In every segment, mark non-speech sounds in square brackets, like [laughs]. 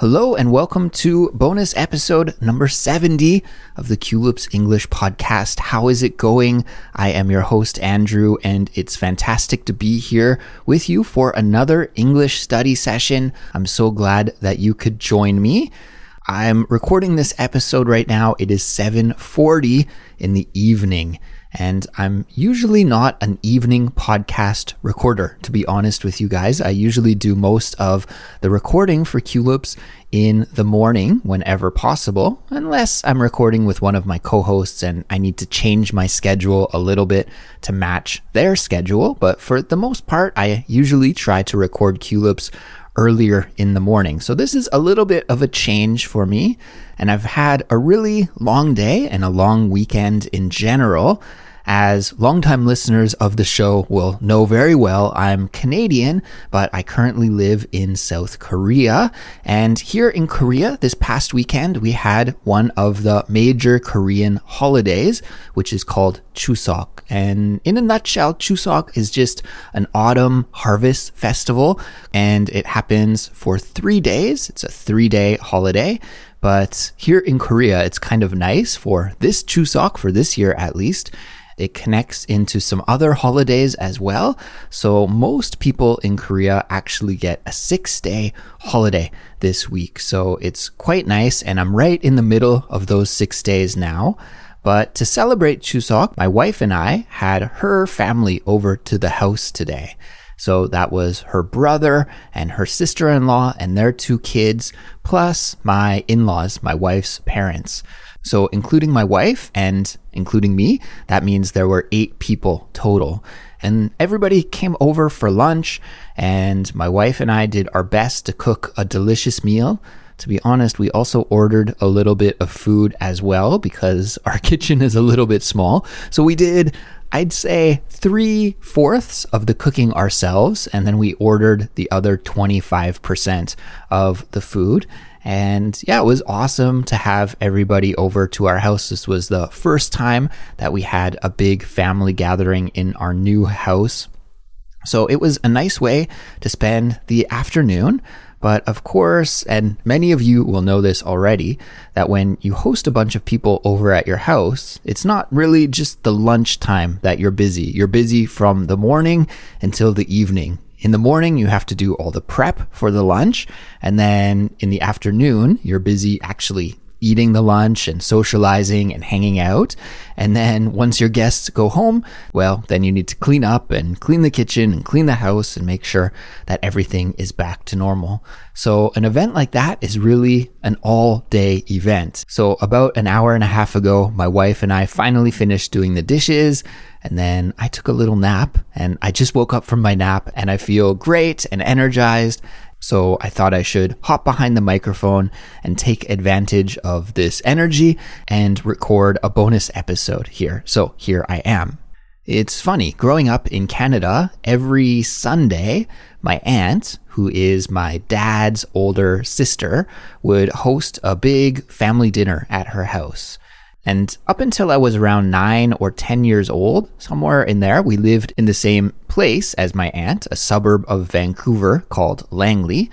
Hello and welcome to bonus episode number 70 of the Culips English podcast. How is it going? I am your host, Andrew, and it's fantastic to be here with you for another English study session. I'm so glad that you could join me. I'm recording this episode right now. It is 740 in the evening. And I'm usually not an evening podcast recorder, to be honest with you guys. I usually do most of the recording for Culips in the morning whenever possible, unless I'm recording with one of my co hosts and I need to change my schedule a little bit to match their schedule. But for the most part, I usually try to record Culips earlier in the morning. So this is a little bit of a change for me. And I've had a really long day and a long weekend in general. As longtime listeners of the show will know very well, I'm Canadian, but I currently live in South Korea. And here in Korea, this past weekend, we had one of the major Korean holidays, which is called Chuseok. And in a nutshell, Chuseok is just an autumn harvest festival, and it happens for three days. It's a three day holiday. But here in Korea, it's kind of nice for this Chuseok, for this year at least, it connects into some other holidays as well. So most people in Korea actually get a six day holiday this week. So it's quite nice. And I'm right in the middle of those six days now. But to celebrate Chuseok, my wife and I had her family over to the house today. So that was her brother and her sister in law and their two kids, plus my in laws, my wife's parents. So, including my wife and including me, that means there were eight people total. And everybody came over for lunch, and my wife and I did our best to cook a delicious meal. To be honest, we also ordered a little bit of food as well because [laughs] our kitchen is a little bit small. So we did, I'd say, three fourths of the cooking ourselves, and then we ordered the other 25% of the food. And yeah, it was awesome to have everybody over to our house. This was the first time that we had a big family gathering in our new house. So it was a nice way to spend the afternoon. But of course, and many of you will know this already, that when you host a bunch of people over at your house, it's not really just the lunch time that you're busy. You're busy from the morning until the evening. In the morning, you have to do all the prep for the lunch. And then in the afternoon, you're busy actually eating the lunch and socializing and hanging out. And then once your guests go home, well, then you need to clean up and clean the kitchen and clean the house and make sure that everything is back to normal. So an event like that is really an all day event. So about an hour and a half ago, my wife and I finally finished doing the dishes. And then I took a little nap and I just woke up from my nap and I feel great and energized so I thought I should hop behind the microphone and take advantage of this energy and record a bonus episode here. So here I am. It's funny, growing up in Canada, every Sunday, my aunt, who is my dad's older sister, would host a big family dinner at her house. And up until I was around nine or 10 years old, somewhere in there, we lived in the same place as my aunt, a suburb of Vancouver called Langley.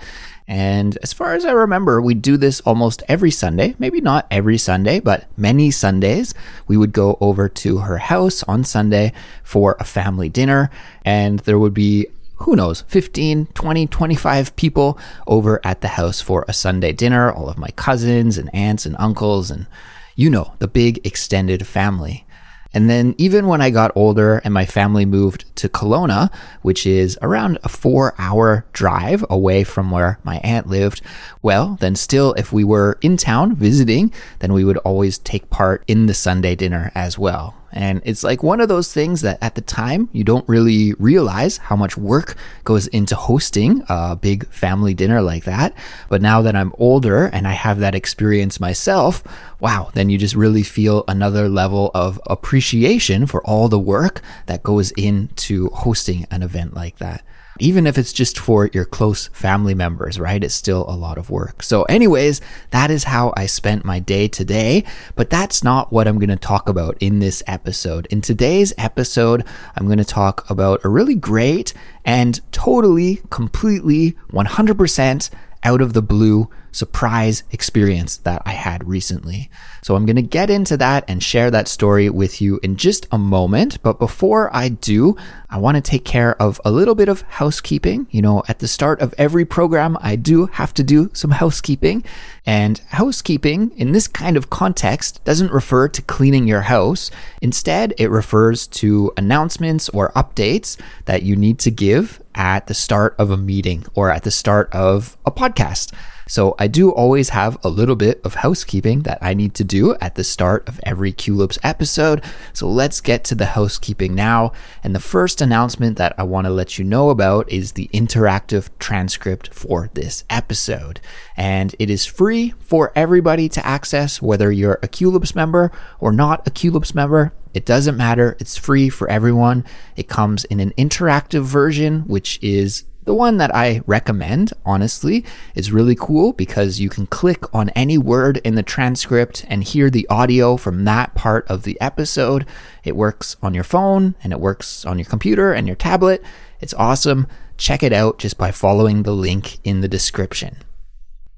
And as far as I remember, we'd do this almost every Sunday. Maybe not every Sunday, but many Sundays. We would go over to her house on Sunday for a family dinner, and there would be who knows, 15, 20, 25 people over at the house for a Sunday dinner, all of my cousins and aunts and uncles and you know, the big extended family. And then even when I got older and my family moved to Kelowna, which is around a four hour drive away from where my aunt lived, well, then still, if we were in town visiting, then we would always take part in the Sunday dinner as well. And it's like one of those things that at the time you don't really realize how much work goes into hosting a big family dinner like that. But now that I'm older and I have that experience myself, wow, then you just really feel another level of appreciation for all the work that goes into hosting an event like that. Even if it's just for your close family members, right? It's still a lot of work. So anyways, that is how I spent my day today, but that's not what I'm going to talk about in this episode. In today's episode, I'm going to talk about a really great and totally, completely, 100% out of the blue surprise experience that I had recently. So I'm going to get into that and share that story with you in just a moment. But before I do, I want to take care of a little bit of housekeeping. You know, at the start of every program, I do have to do some housekeeping. And housekeeping in this kind of context doesn't refer to cleaning your house. Instead, it refers to announcements or updates that you need to give at the start of a meeting or at the start of a podcast. So I do always have a little bit of housekeeping that I need to do at the start of every Culips episode. So let's get to the housekeeping now. And the first announcement that I want to let you know about is the interactive transcript for this episode. And it is free for everybody to access, whether you're a Culips member or not a Culips member. It doesn't matter. It's free for everyone. It comes in an interactive version, which is the one that I recommend, honestly, is really cool because you can click on any word in the transcript and hear the audio from that part of the episode. It works on your phone and it works on your computer and your tablet. It's awesome. Check it out just by following the link in the description.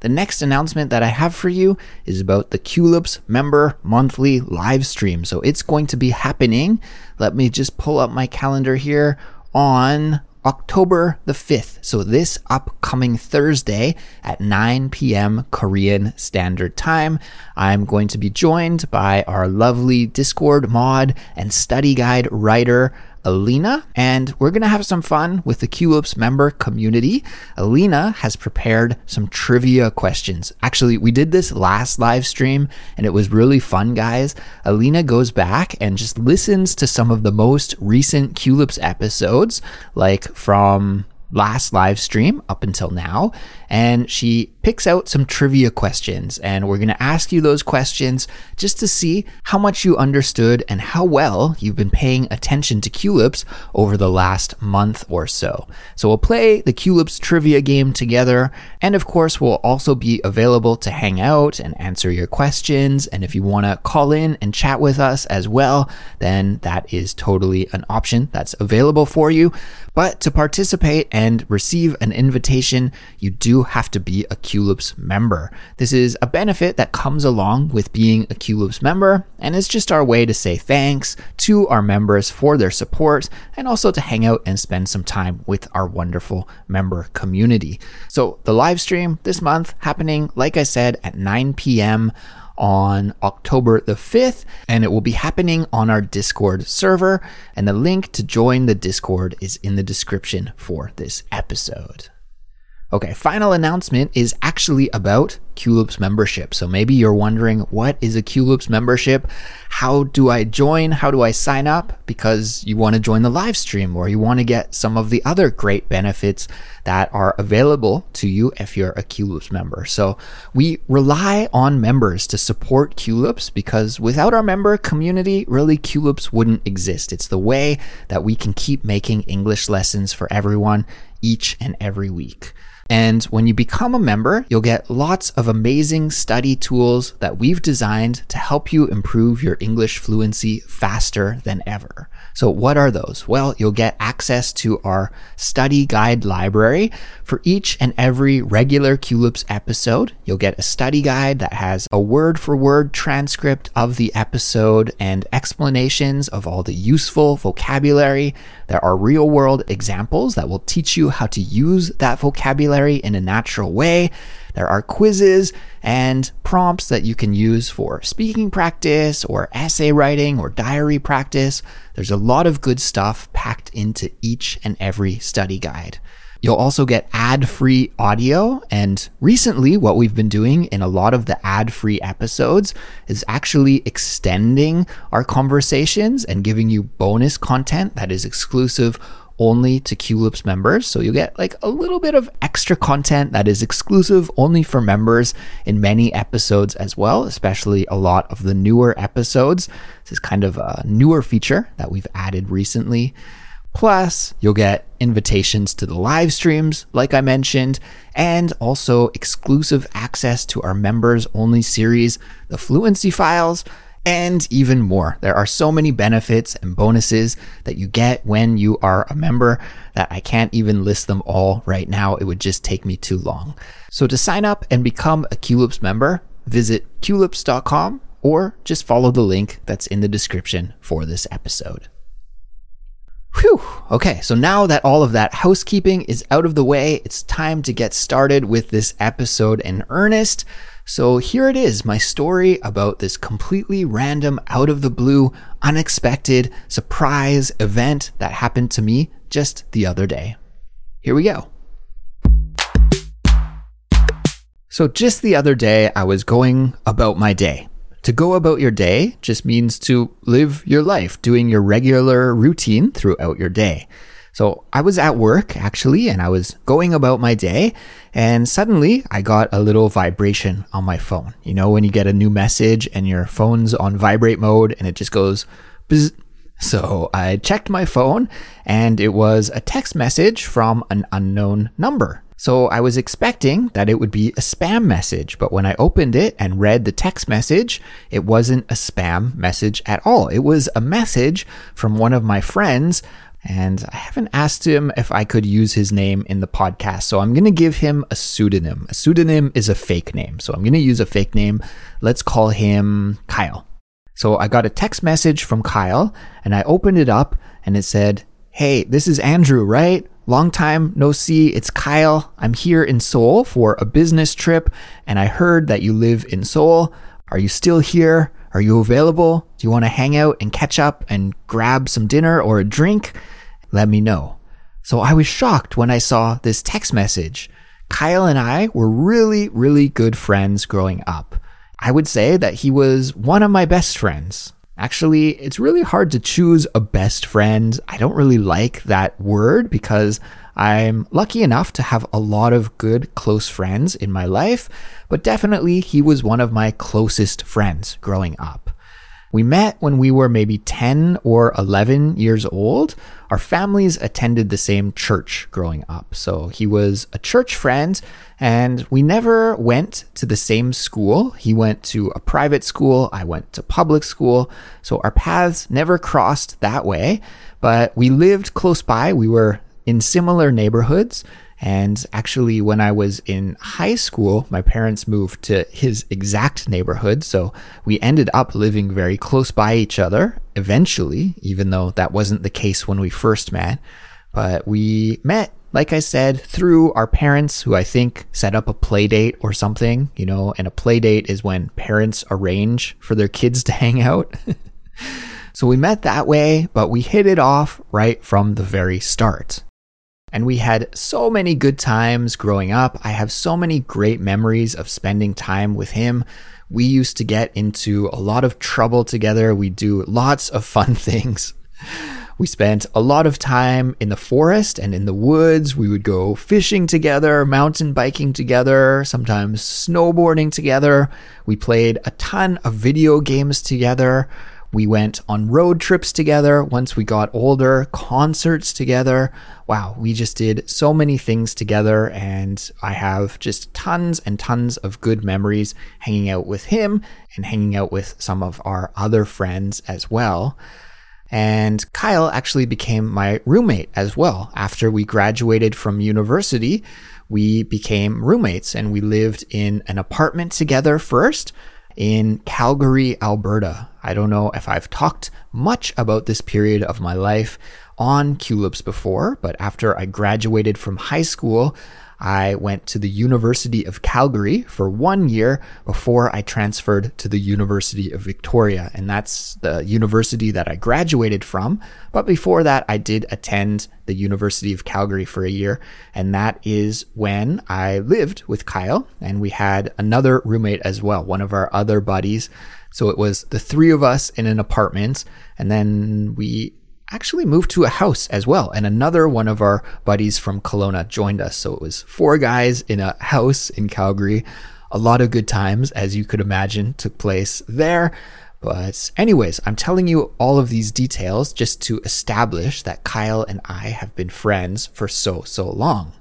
The next announcement that I have for you is about the Culips member monthly live stream. So it's going to be happening. Let me just pull up my calendar here on October the 5th. So this upcoming Thursday at 9 p.m. Korean Standard Time, I'm going to be joined by our lovely Discord mod and study guide writer, Alina, and we're going to have some fun with the Culips member community. Alina has prepared some trivia questions. Actually, we did this last live stream and it was really fun, guys. Alina goes back and just listens to some of the most recent Culips episodes, like from last live stream up until now. And she picks out some trivia questions. And we're going to ask you those questions just to see how much you understood and how well you've been paying attention to Culips over the last month or so. So we'll play the Culips trivia game together. And of course, we'll also be available to hang out and answer your questions. And if you want to call in and chat with us as well, then that is totally an option that's available for you. But to participate and receive an invitation, you do have to be a Culips member. This is a benefit that comes along with being a Culips member, and it's just our way to say thanks to our members for their support and also to hang out and spend some time with our wonderful member community. So the live stream this month happening, like I said, at 9 p.m on October the 5th, and it will be happening on our Discord server. And the link to join the Discord is in the description for this episode. Okay, final announcement is actually about Culips membership. So maybe you're wondering, what is a Culips membership? How do I join? How do I sign up? Because you want to join the live stream or you want to get some of the other great benefits that are available to you if you're a Culips member. So we rely on members to support Culips because without our member community, really Culips wouldn't exist. It's the way that we can keep making English lessons for everyone each and every week. And when you become a member, you'll get lots of amazing study tools that we've designed to help you improve your English fluency faster than ever. So what are those? Well, you'll get access to our study guide library for each and every regular Culips episode. You'll get a study guide that has a word for word transcript of the episode and explanations of all the useful vocabulary. There are real world examples that will teach you how to use that vocabulary in a natural way. There are quizzes and prompts that you can use for speaking practice or essay writing or diary practice. There's a lot of good stuff packed into each and every study guide. You'll also get ad free audio. And recently, what we've been doing in a lot of the ad free episodes is actually extending our conversations and giving you bonus content that is exclusive only to Culips members. So you'll get like a little bit of extra content that is exclusive only for members in many episodes as well, especially a lot of the newer episodes. This is kind of a newer feature that we've added recently. Plus, you'll get invitations to the live streams, like I mentioned, and also exclusive access to our members only series, the Fluency Files and even more. There are so many benefits and bonuses that you get when you are a member that I can't even list them all right now. It would just take me too long. So to sign up and become a Culips member, visit culips.com or just follow the link that's in the description for this episode. Whew. Okay, so now that all of that housekeeping is out of the way, it's time to get started with this episode in earnest. So here it is, my story about this completely random, out of the blue, unexpected surprise event that happened to me just the other day. Here we go. So just the other day, I was going about my day. To go about your day just means to live your life, doing your regular routine throughout your day. So I was at work actually, and I was going about my day, and suddenly I got a little vibration on my phone. You know, when you get a new message and your phone's on vibrate mode and it just goes bzz. So I checked my phone and it was a text message from an unknown number. So I was expecting that it would be a spam message, but when I opened it and read the text message, it wasn't a spam message at all. It was a message from one of my friends and I haven't asked him if I could use his name in the podcast. So I'm going to give him a pseudonym. A pseudonym is a fake name. So I'm going to use a fake name. Let's call him Kyle. So I got a text message from Kyle and I opened it up and it said, Hey, this is Andrew, right? Long time no see. It's Kyle. I'm here in Seoul for a business trip and I heard that you live in Seoul. Are you still here? Are you available? Do you want to hang out and catch up and grab some dinner or a drink? Let me know. So I was shocked when I saw this text message. Kyle and I were really, really good friends growing up. I would say that he was one of my best friends. Actually, it's really hard to choose a best friend. I don't really like that word because I'm lucky enough to have a lot of good close friends in my life, but definitely he was one of my closest friends growing up. We met when we were maybe 10 or 11 years old. Our families attended the same church growing up. So he was a church friend and we never went to the same school. He went to a private school. I went to public school. So our paths never crossed that way, but we lived close by. We were in similar neighborhoods. And actually, when I was in high school, my parents moved to his exact neighborhood. So we ended up living very close by each other eventually, even though that wasn't the case when we first met. But we met, like I said, through our parents, who I think set up a play date or something, you know, and a play date is when parents arrange for their kids [laughs] to hang out. [laughs] so we met that way, but we hit it off right from the very start. And we had so many good times growing up. I have so many great memories of spending time with him. We used to get into a lot of trouble together. We do lots of fun [laughs] things. We spent a lot of time in the forest and in the woods. We would go fishing together, mountain biking together, sometimes snowboarding together. We played a ton of video games together. We went on road trips together once we got older, concerts together. Wow, we just did so many things together, and I have just tons and tons of good memories hanging out with him and hanging out with some of our other friends as well. And Kyle actually became my roommate as well. After we graduated from university, we became roommates and we lived in an apartment together first in Calgary, Alberta. I don't know if I've talked much about this period of my life on Culips before, but after I graduated from high school, I went to the University of Calgary for one year before I transferred to the University of Victoria. And that's the university that I graduated from. But before that, I did attend the University of Calgary for a year. And that is when I lived with Kyle and we had another roommate as well, one of our other buddies. So it was the three of us in an apartment. And then we actually moved to a house as well. And another one of our buddies from Kelowna joined us. So it was four guys in a house in Calgary. A lot of good times, as you could imagine, took place there. But, anyways, I'm telling you all of these details just to establish that Kyle and I have been friends for so, so long.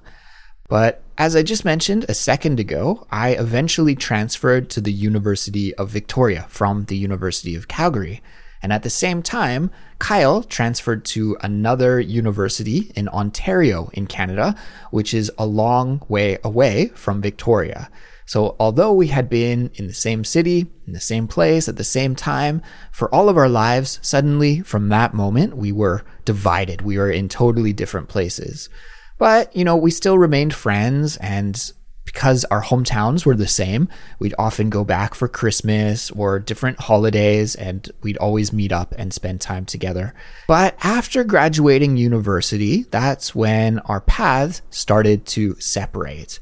But as I just mentioned a second ago, I eventually transferred to the University of Victoria from the University of Calgary. And at the same time, Kyle transferred to another university in Ontario in Canada, which is a long way away from Victoria. So although we had been in the same city, in the same place at the same time for all of our lives, suddenly from that moment, we were divided. We were in totally different places. But, you know, we still remained friends and because our hometowns were the same, we'd often go back for Christmas or different holidays and we'd always meet up and spend time together. But after graduating university, that's when our paths started to separate.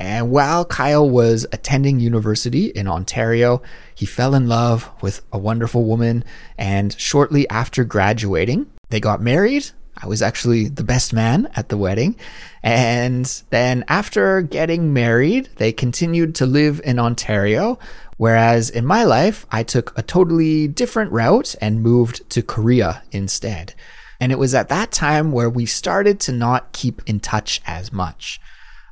And while Kyle was attending university in Ontario, he fell in love with a wonderful woman. And shortly after graduating, they got married. I was actually the best man at the wedding. And then after getting married, they continued to live in Ontario. Whereas in my life, I took a totally different route and moved to Korea instead. And it was at that time where we started to not keep in touch as much.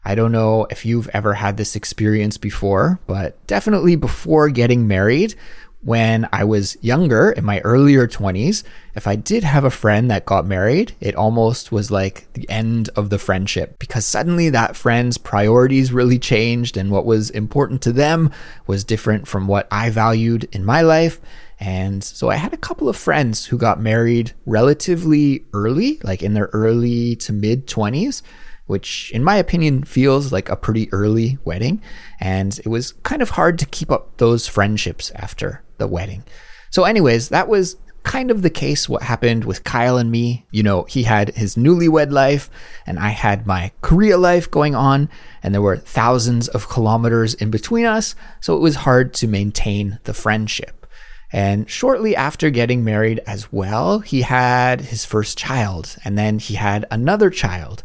I don't know if you've ever had this experience before, but definitely before getting married, when I was younger in my earlier 20s, if I did have a friend that got married, it almost was like the end of the friendship because suddenly that friend's priorities really changed and what was important to them was different from what I valued in my life. And so I had a couple of friends who got married relatively early, like in their early to mid 20s which in my opinion feels like a pretty early wedding. And it was kind of hard to keep up those friendships after the wedding. So, anyways, that was kind of the case what happened with Kyle and me. You know, he had his newlywed life and I had my Korea life going on and there were thousands of kilometers in between us. So it was hard to maintain the friendship. And shortly after getting married as well, he had his first child and then he had another child.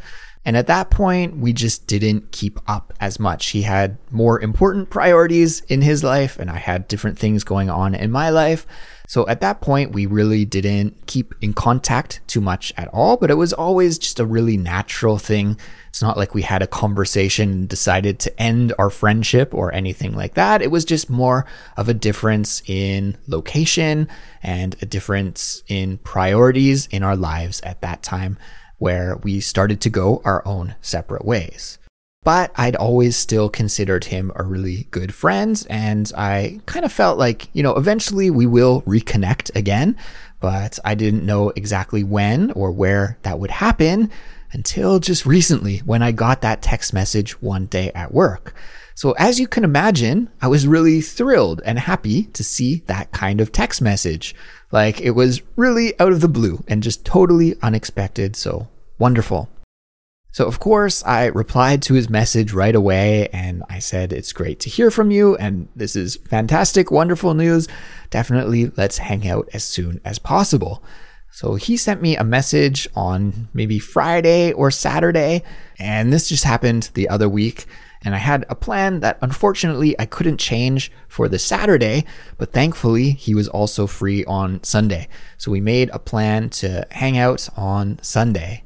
And at that point, we just didn't keep up as much. He had more important priorities in his life, and I had different things going on in my life. So at that point, we really didn't keep in contact too much at all, but it was always just a really natural thing. It's not like we had a conversation and decided to end our friendship or anything like that. It was just more of a difference in location and a difference in priorities in our lives at that time where we started to go our own separate ways. But I'd always still considered him a really good friend, and I kind of felt like, you know, eventually we will reconnect again, but I didn't know exactly when or where that would happen until just recently when I got that text message one day at work. So as you can imagine, I was really thrilled and happy to see that kind of text message. Like it was really out of the blue and just totally unexpected. So wonderful. So, of course, I replied to his message right away and I said, It's great to hear from you. And this is fantastic, wonderful news. Definitely let's hang out as soon as possible. So he sent me a message on maybe Friday or Saturday. And this just happened the other week. And I had a plan that unfortunately I couldn't change for the Saturday, but thankfully he was also free on Sunday. So we made a plan to hang out on Sunday.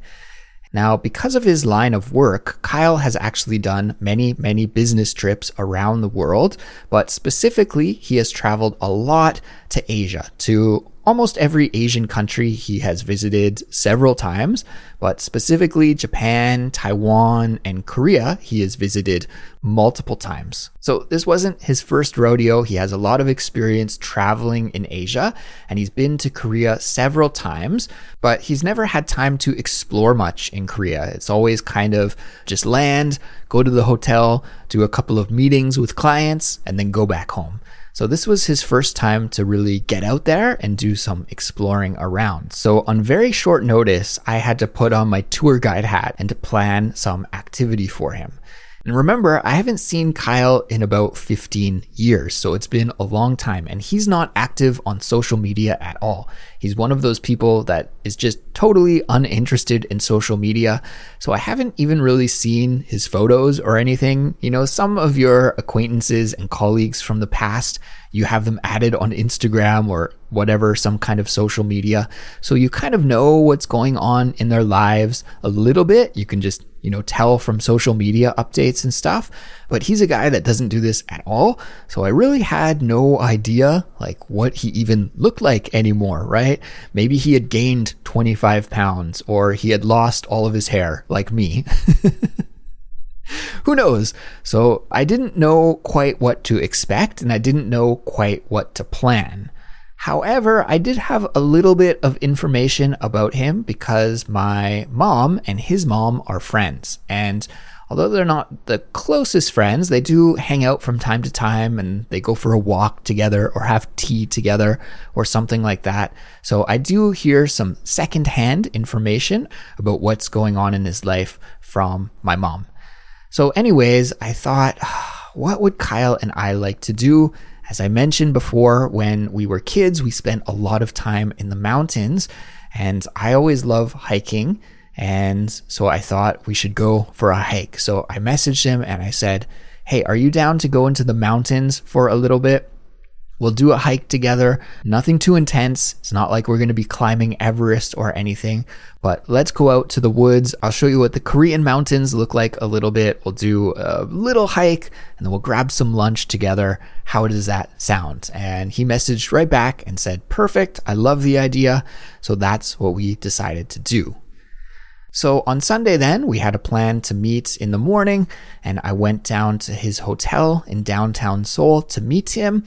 Now, because of his line of work, Kyle has actually done many, many business trips around the world, but specifically, he has traveled a lot to Asia, to almost every Asian country he has visited several times, but specifically Japan, Taiwan, and Korea, he has visited multiple times. So this wasn't his first rodeo. He has a lot of experience traveling in Asia, and he's been to Korea several times, but he's never had time to explore much in Korea. It's always kind of just land, go to the hotel, do a couple of meetings with clients, and then go back home. So this was his first time to really get out there and do some exploring around. So on very short notice, I had to put on my tour guide hat and to plan some activity for him. And remember, I haven't seen Kyle in about 15 years, so it's been a long time, and he's not active on social media at all. He's one of those people that is just totally uninterested in social media. So I haven't even really seen his photos or anything. You know, some of your acquaintances and colleagues from the past, you have them added on Instagram or whatever, some kind of social media. So you kind of know what's going on in their lives a little bit. You can just you know, tell from social media updates and stuff. But he's a guy that doesn't do this at all. So I really had no idea like what he even looked like anymore, right? Maybe he had gained 25 pounds or he had lost all of his hair like me. [laughs] Who knows? So I didn't know quite what to expect and I didn't know quite what to plan. However, I did have a little bit of information about him because my mom and his mom are friends. And although they're not the closest friends, they do hang out from time to time and they go for a walk together or have tea together or something like that. So I do hear some secondhand information about what's going on in his life from my mom. So, anyways, I thought, [sighs] what would Kyle and I like to do as I mentioned before, when we were kids, we spent a lot of time in the mountains, and I always love hiking. And so I thought we should go for a hike. So I messaged him and I said, Hey, are you down to go into the mountains for a little bit? We'll do a hike together. Nothing too intense. It's not like we're going to be climbing Everest or anything, but let's go out to the woods. I'll show you what the Korean mountains look like a little bit. We'll do a little hike and then we'll grab some lunch together. How does that sound? And he messaged right back and said, Perfect. I love the idea. So that's what we decided to do. So on Sunday, then, we had a plan to meet in the morning, and I went down to his hotel in downtown Seoul to meet him.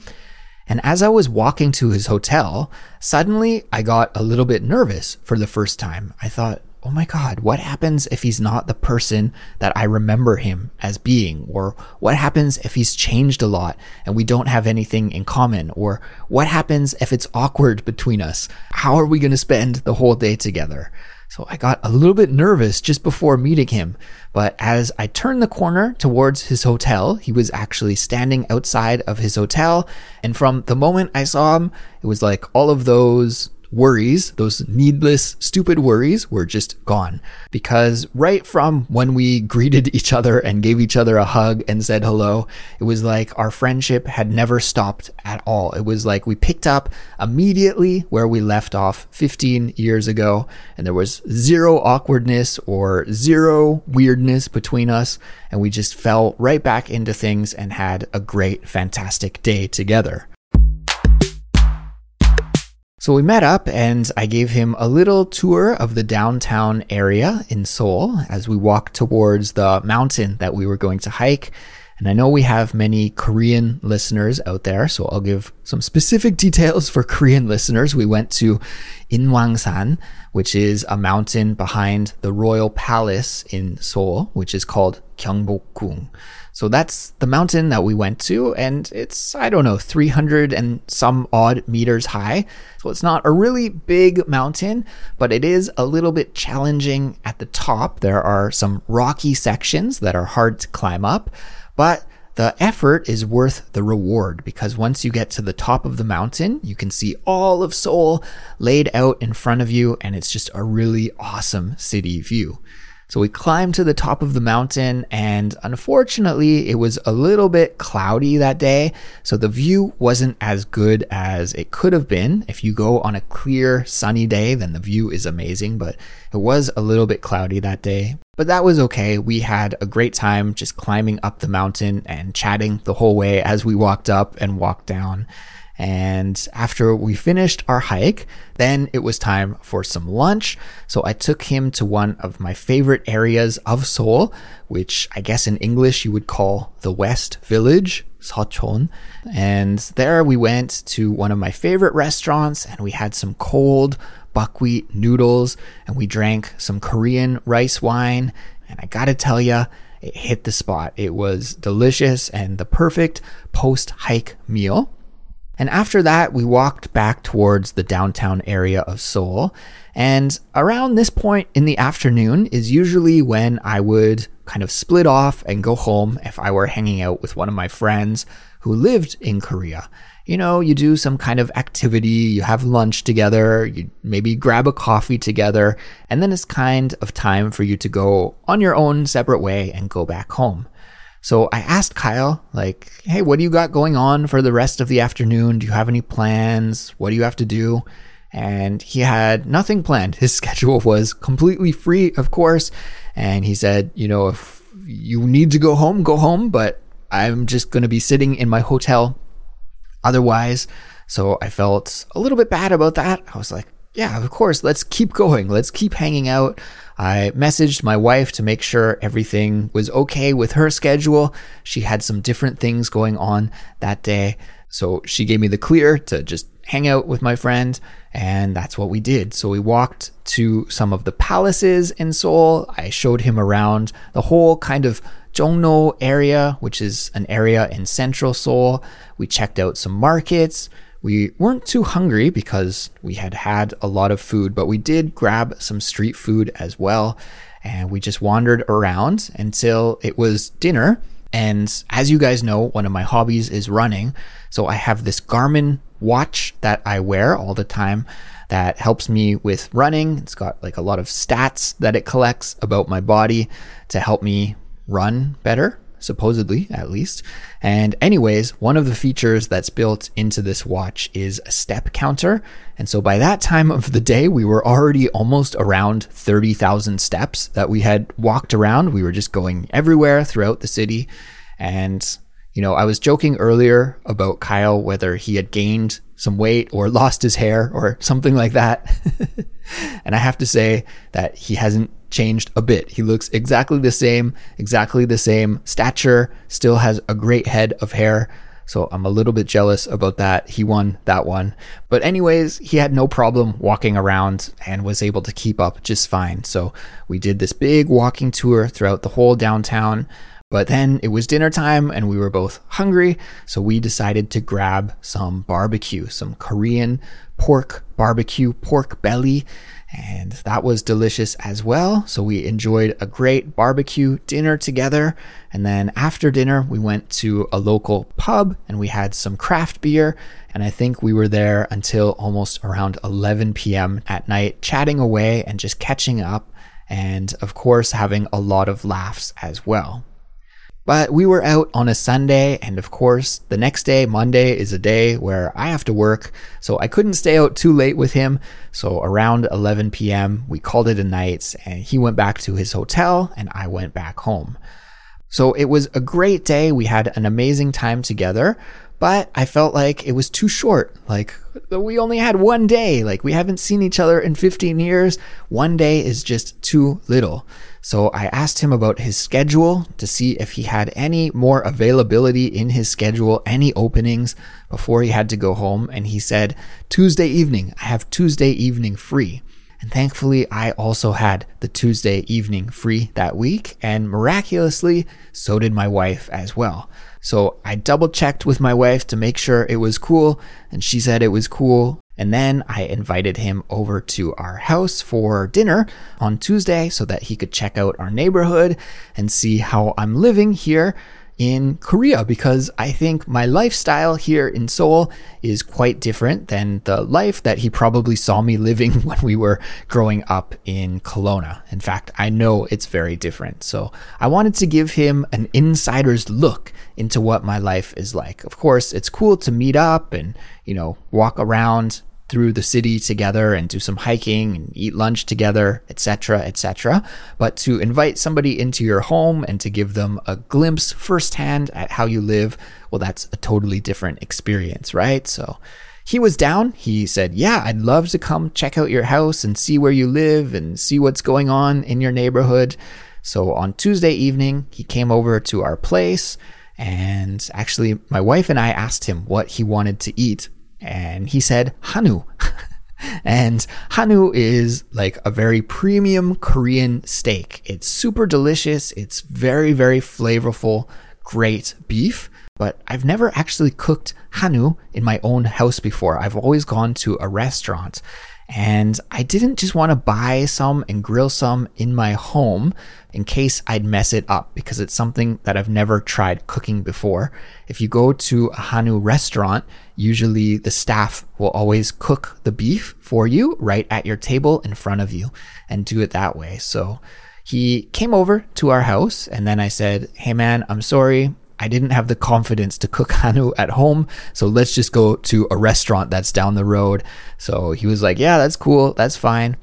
And as I was walking to his hotel, suddenly I got a little bit nervous for the first time. I thought, oh my God, what happens if he's not the person that I remember him as being? Or what happens if he's changed a lot and we don't have anything in common? Or what happens if it's awkward between us? How are we going to spend the whole day together? So I got a little bit nervous just before meeting him. But as I turned the corner towards his hotel, he was actually standing outside of his hotel. And from the moment I saw him, it was like all of those worries, those needless, stupid worries were just gone. Because right from when we greeted each other and gave each other a hug and said hello, it was like our friendship had never stopped at all. It was like we picked up immediately where we left off 15 years ago, and there was zero awkwardness or zero weirdness between us, and we just fell right back into things and had a great, fantastic day together. So we met up and I gave him a little tour of the downtown area in Seoul as we walked towards the mountain that we were going to hike. And I know we have many Korean listeners out there, so I'll give some specific [laughs] details for Korean listeners. We went to Inwangsan, which is a mountain behind the royal palace in Seoul, which is called Gyeongbokgung. So that's the mountain that we went to, and it's, I don't know, 300 and some odd meters high. So it's not a really big mountain, but it is a little bit challenging at the top. There are some rocky sections that are hard to climb up, but the effort is worth the reward because once you get to the top of the mountain, you can see all of Seoul laid out in front of you, and it's just a really awesome city view. So we climbed to the top of the mountain, and unfortunately, it was a little bit cloudy that day. So the view wasn't as good as it could have been. If you go on a clear, sunny day, then the view is amazing, but it was a little bit cloudy that day. But that was okay. We had a great time just climbing up the mountain and chatting the whole way as we walked up and walked down. And after we finished our hike, then it was time for some lunch. So I took him to one of my favorite areas of Seoul, which I guess in English you would call the West Village, Seochon. And there we went to one of my favorite restaurants and we had some cold buckwheat noodles and we drank some Korean rice wine. And I gotta tell you, it hit the spot. It was delicious and the perfect post hike meal. And after that, we walked back towards the downtown area of Seoul. And around this point in the afternoon is usually when I would kind of split off and go home if I were hanging out with one of my friends who lived in Korea. You know, you do some kind of activity, you have lunch together, you maybe grab a coffee together, and then it's kind of time for you to go on your own separate way and go back home. So I asked Kyle, like, hey, what do you got going on for the rest of the afternoon? Do you have any plans? What do you have to do? And he had nothing planned. His [laughs] schedule was completely free, of course. And he said, you know, if you need to go home, go home, but I'm just going to be sitting in my hotel otherwise. So I felt a little bit bad about that. I was like, yeah, of course, let's keep going. Let's keep hanging out. I messaged my wife to make sure everything was okay with her schedule. She had some different things going on that day. So she gave me the clear to just hang out with my friend. And that's what we did. So we walked to some of the palaces in Seoul. I showed him around the whole kind of Jongno area, which is an area in central Seoul. We checked out some markets. We weren't too hungry because we had had a lot of food, but we did grab some street food as well. And we just wandered around until it was dinner. And as you guys know, one of my hobbies is running. So I have this Garmin watch that I wear all the time that helps me with running. It's got like a lot of stats that it collects about my body to help me run better, supposedly at least. And, anyways, one of the features that's built into this watch is a step counter. And so by that time of the day, we were already almost around 30,000 steps that we had walked around. We were just going everywhere throughout the city. And, you know, I was joking earlier about Kyle, whether he had gained some weight or lost his hair or something like that. [laughs] and I have to say that he hasn't changed a bit. He looks exactly the same, exactly the same stature, still has a great head of hair. So I'm a little bit jealous about that. He won that one. But, anyways, he had no problem walking around and was able to keep up just fine. So we did this big walking tour throughout the whole downtown. But then it was dinner time and we were both hungry, so we decided to grab some barbecue, some Korean pork barbecue, pork belly, and that was delicious as well. So we enjoyed a great barbecue dinner together. And then after dinner, we went to a local pub and we had some craft beer. And I think we were there until almost around 11 p.m. at night, chatting away and just catching up. And of course, having a lot of laughs as well. But we were out on a Sunday, and of course, the next day, Monday, is a day where I have to work, so I couldn't stay out too late with him. So around 11 p.m., we called it a night, and he went back to his hotel, and I went back home. So it was a great day. We had an amazing time together, but I felt like it was too short. Like, we only had one day. Like, we haven't seen each other in 15 years. One day is just too little. So I asked him about his schedule to see if he had any more availability in his schedule, any openings before he had to go home. And he said, Tuesday evening, I have Tuesday evening free. And thankfully, I also had the Tuesday evening free that week. And miraculously, so did my wife as well. So I double checked with my wife to make sure it was cool. And she said it was cool. And then I invited him over to our house for dinner on Tuesday so that he could check out our neighborhood and see how I'm living here in Korea because I think my lifestyle here in Seoul is quite different than the life that he probably saw me living [laughs] when we were growing up in Kelowna. In fact, I know it's very different. So I wanted to give him an insider's look into what my life is like. Of course, it's cool to meet up and, you know, walk around through the city together and do some hiking and eat lunch together, etc., etc. But to invite somebody into your home and to give them a glimpse firsthand at how you live, well, that's a totally different experience, right? So he was down. He said, Yeah, I'd love to come check out your house and see where you live and see what's going on in your neighborhood. So on Tuesday evening, he came over to our place. And actually, my wife and I asked him what he wanted to eat and he said Hanu. [laughs] and Hanu is like a very premium Korean steak. It's super delicious. It's very, very flavorful, great beef. But I've never actually cooked Hanu in my own house before. I've always gone to a restaurant. And I didn't just want to buy some and grill some in my home in case I'd mess it up because it's something that I've never tried cooking before. If you go to a Hanu restaurant, usually the staff will always cook the beef for you right at your table in front of you and do it that way. So he came over to our house and then I said, Hey man, I'm sorry. I didn't have the confidence to cook [laughs] Hanu at home. So let's just go to a restaurant that's down the road. So he was like, yeah, that's cool. That's fine.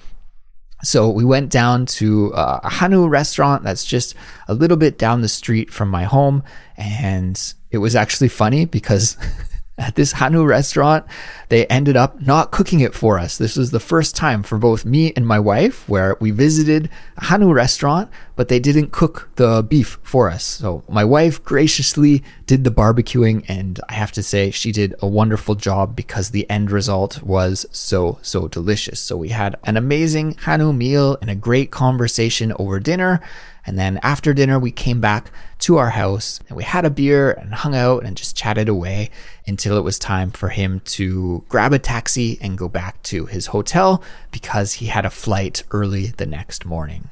So we went down to uh, a Hanu restaurant that's just a little bit down the street from my home. And it was actually funny because [laughs] at this Hanu restaurant, they ended up not cooking it for us. This was the first time for both me and my wife where we visited a Hanu restaurant, but they didn't cook the beef for us. So my wife graciously did the barbecuing, and I have to say she did a wonderful job because the end result was so, so delicious. So we had an amazing Hanu meal and a great conversation over dinner. And then after dinner, we came back to our house and we had a beer and hung out and just chatted away until it was time for him to grab a taxi and go back to his hotel because he had a flight early the next morning.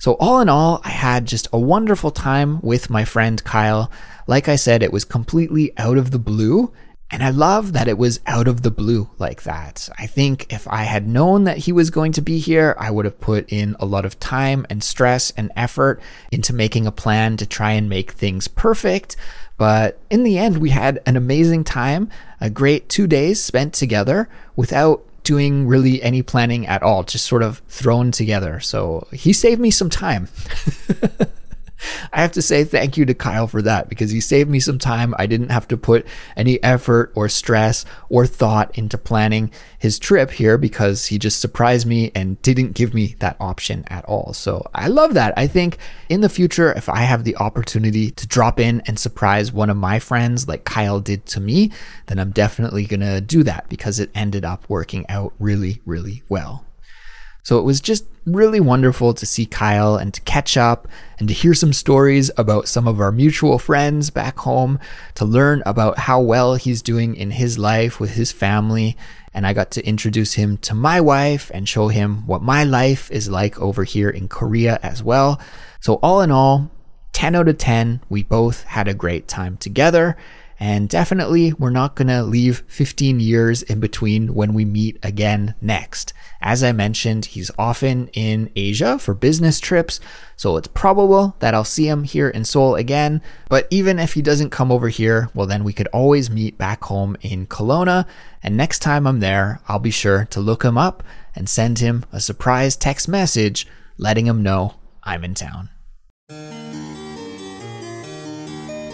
So, all in all, I had just a wonderful time with my friend Kyle. Like I said, it was completely out of the blue and I love that it was out of the blue like that. I think if I had known that he was going to be here, I would have put in a lot of time and stress and effort into making a plan to try and make things perfect. But in the end, we had an amazing time, a great two days spent together without doing really any planning at all, just sort of thrown together. So he saved me some time. [laughs] [laughs] I have to say thank you to Kyle for that because he saved me some time. I didn't have to put any effort or stress or thought into planning his trip here because he just surprised me and didn't give me that option at all. So I love that. I think in the future, if I have the opportunity to drop in and surprise one of my friends like Kyle did to me, then I'm definitely going to do that because it ended up working out really, really well. So it was just really wonderful to see Kyle and to catch up and to hear some stories about some of our mutual friends back home, to learn about how well he's doing in his life with his family. And I got to introduce him to my wife and show him what my life is like over here in Korea as well. So all in all, 10 out of 10, we both had a great time together. And definitely, we're not going to leave 15 years in between when we meet again next. As I mentioned, he's often in Asia for business trips, so it's probable that I'll see him here in Seoul again. But even if he doesn't come over here, well, then we could always meet back home in Kelowna. And next time I'm there, I'll be sure to look him up and send him a surprise text message letting him know I'm in town.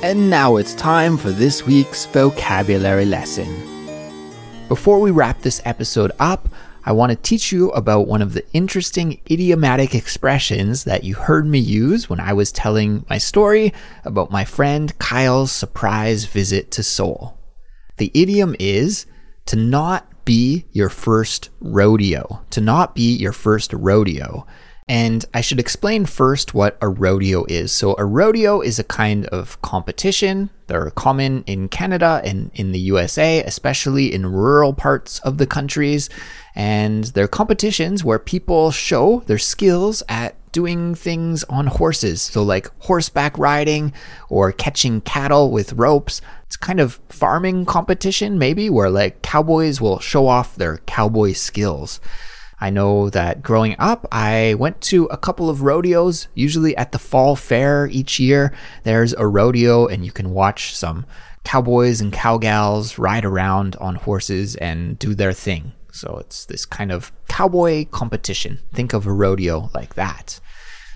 And now it's time for this week's vocabulary lesson. Before we wrap this episode up, I want to teach you about one of the interesting idiomatic expressions that you heard me use when I was telling my story about my friend Kyle's surprise visit to Seoul. The idiom is to not be your first rodeo. To not be your first rodeo. And I should explain first what a rodeo is. So, a rodeo is a kind of competition. They're common in Canada and in the USA, especially in rural parts of the countries. And they're competitions where people show their skills at doing things on horses. So, like horseback riding or catching cattle with ropes. It's kind of farming competition, maybe, where like cowboys will show off their cowboy skills. I know that growing up, I went to a couple of rodeos, usually at the fall fair each year. There's a rodeo, and you can watch some cowboys and cowgals ride around on horses and do their thing. So it's this kind of cowboy competition. Think of a rodeo like that.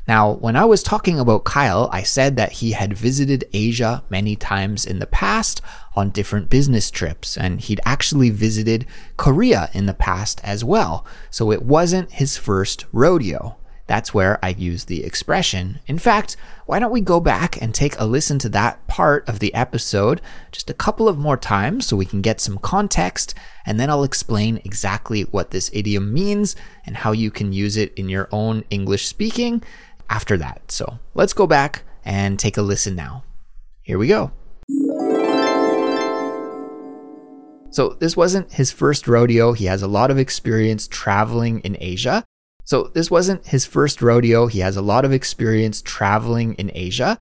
Now, when I was talking about Kyle, I said that he had visited Asia many times in the past on different business trips, and he'd actually visited Korea in the past as well. So it wasn't his first rodeo. That's where I used the expression. In fact, why don't we go back and take a listen to that part of the episode just a couple of more times so we can get some context, and then I'll explain exactly what this idiom means and how you can use it in your own English speaking after that. So let's go back and take a listen now. Here we go. So, this wasn't his first rodeo. He has a lot of experience traveling in Asia. So, this wasn't his first rodeo. He has a lot of experience traveling in Asia.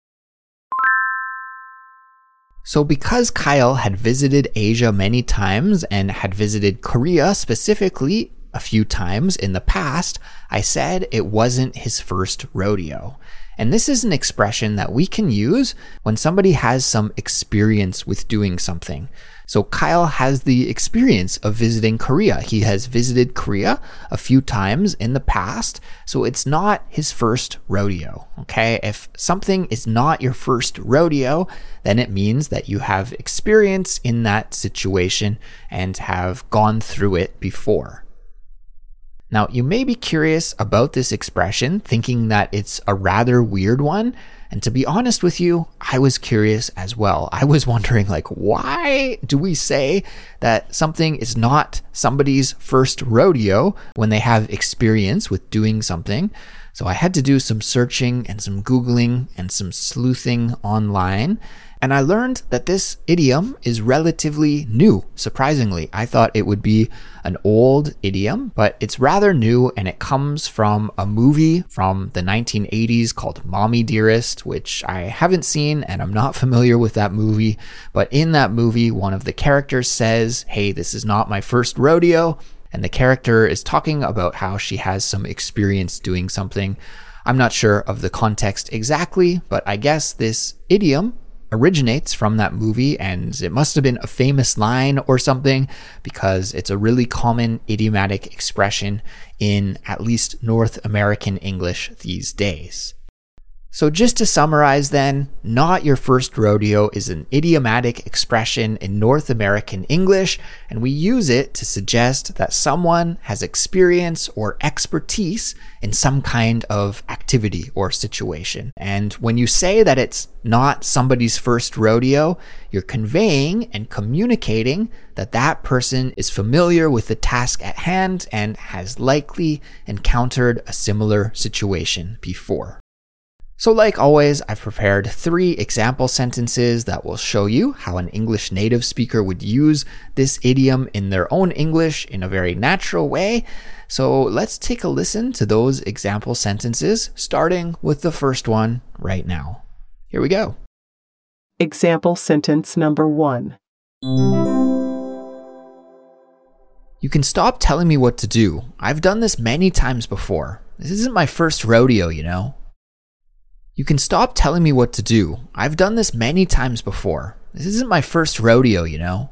So, because Kyle had visited Asia many times and had visited Korea specifically a few times in the past, I said it wasn't his first rodeo. And this is an expression that we can use when somebody has some experience with doing something. So Kyle has the experience of visiting Korea. He has visited Korea a few times in the past, so it's not his first rodeo. Okay. If something is not your first rodeo, then it means that you have experience in that situation and have gone through it before. Now, you may be curious about this expression, thinking that it's a rather weird one. And to be honest with you, I was curious as well. I was [laughs] wondering, like, why do we say that something is not somebody's first rodeo when they have experience with doing something? So I had to do some searching and some Googling and some sleuthing online. And I learned that this idiom is relatively new, surprisingly. I thought it would be an old idiom, but it's rather new and it comes from a movie from the 1980s called Mommy Dearest, which I haven't seen and I'm not [laughs] familiar with that movie. But in that movie, one of the characters says, Hey, this is not my first rodeo. And the character is talking about how she has some experience doing something. I'm not sure of the context exactly, but I guess this idiom originates from that movie, and it must have been a famous line or something because it's a really common idiomatic expression in at least North American English these days. So, just to summarize, then, not your first rodeo is an idiomatic expression in North American English, and we use it to suggest that someone has experience or expertise in some kind of activity or situation. And when you say that it's not somebody's first rodeo, you're conveying and communicating that that person is familiar with the task at hand and has likely encountered a similar situation before. So, like always, I've prepared three example sentences that will show you how an English native speaker would use this idiom in their own English in a very natural way. So, let's take a listen to those example sentences, starting with the first one right now. Here we go. Example sentence number one. You can stop telling me what to do. I've done this many times before. This isn't my first rodeo, you know. You can stop telling me what to do. I've done this many times before. This isn't my first rodeo, you know.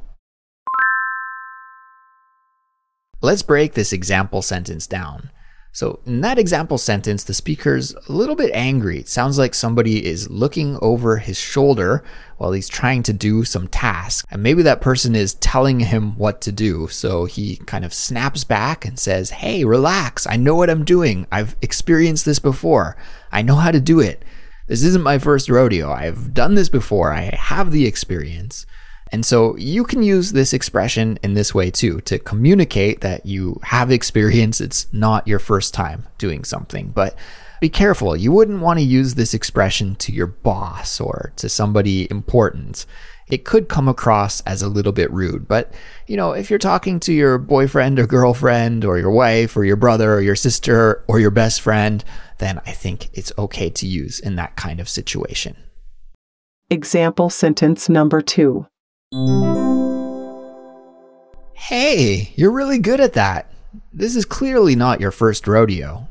Let's break this example sentence down. So, in that example sentence, the speaker's a little bit angry. It sounds like somebody is looking over his shoulder while he's trying to do some task. And maybe that person is telling him what to do. So he kind of snaps back and says, Hey, relax. I know what I'm doing. I've experienced this before. I know how to do it. This isn't my first rodeo. I've done this before. I have the experience. And so you can use this expression in this way too to communicate that you have experience. It's not your first time doing something, but be careful. You wouldn't want to use this expression to your boss or to somebody important. It could come across as a little bit rude, but you know, if you're talking to your boyfriend or girlfriend or your wife or your brother or your sister or your best friend, then I think it's okay to use in that kind of situation. Example sentence number two. Hey, you're really good at that. This is clearly not your first rodeo.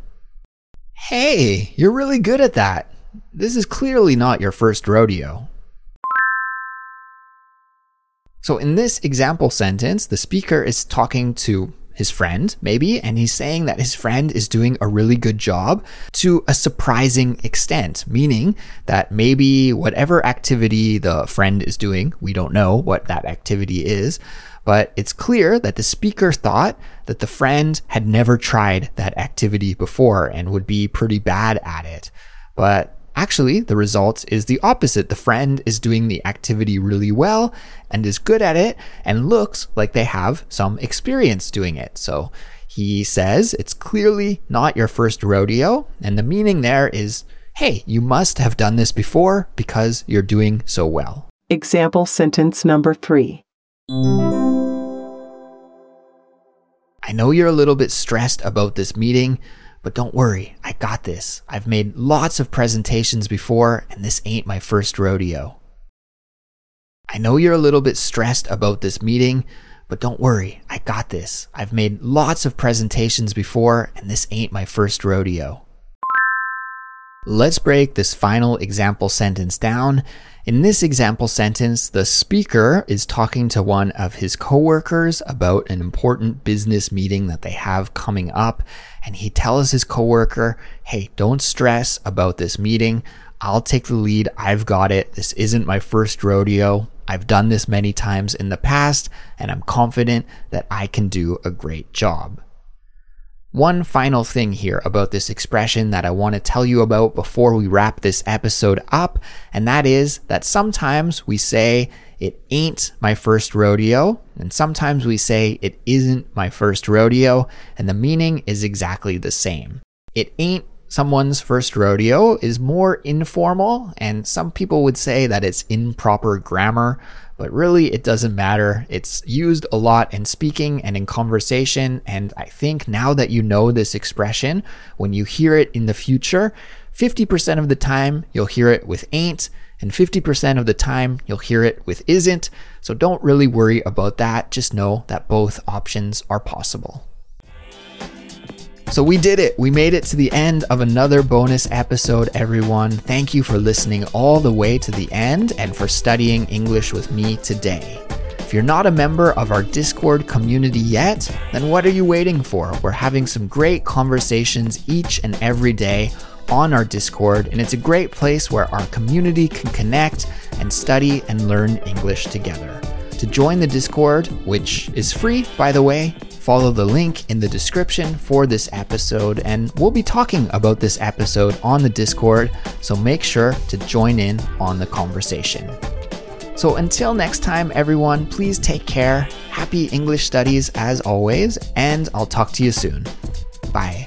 Hey, you're really good at that. This is clearly not your first rodeo. So, in this example sentence, the speaker is talking to his friend, maybe, and he's saying that his friend is doing a really good job to a surprising extent, meaning that maybe whatever activity the friend is doing, we don't know what that activity is, but it's clear that the speaker thought that the friend had never tried that activity before and would be pretty bad at it. But Actually, the result is the opposite. The friend is doing the activity really well and is good at it and looks like they have some experience doing it. So he says it's clearly not your first rodeo. And the meaning there is, hey, you must have done this before because you're doing so well. Example sentence number three. I know you're a little bit stressed about this meeting, but don't worry, I got this. I've made lots of presentations before, and this ain't my first rodeo. I know you're a little bit stressed about this meeting, but don't worry, I got this. I've made lots of presentations before, and this ain't my first rodeo. Let's break this final example sentence down. In this example sentence, the speaker is talking to one of his coworkers about an important business meeting that they have coming up. And he tells his coworker, Hey, don't stress about this meeting. I'll take the lead. I've got it. This isn't my first rodeo. I've done this many times in the past, and I'm confident that I can do a great job. One final thing here about this expression that I want to tell you about before we wrap this episode up, and that is that sometimes we say, it ain't my first rodeo, and sometimes we say, it isn't my first rodeo, and the meaning is exactly the same. It ain't someone's first rodeo is more informal, and some people would say that it's improper grammar, but really it doesn't matter. It's used a lot in speaking and in conversation. And I think now that you know this expression, when you hear it in the future, 50% of the time you'll hear it with ain't, and 50% of the time you'll hear it with isn't. So don't really worry about that. Just know that both options are possible. So we did it. We made it to the end of another bonus episode, everyone. Thank you for listening all the way to the end and for studying English with me today. If you're not a member of our Discord community yet, then what are you waiting for? We're having some great conversations each and every day on our Discord, and it's a great place where our community can connect and study and learn English together. To join the Discord, which is free by the way, Follow the link in the description for this episode, and we'll be talking about this episode on the Discord, so make sure to join in on the conversation. So until next time, everyone, please take care. Happy English studies as always, and I'll talk to you soon. Bye.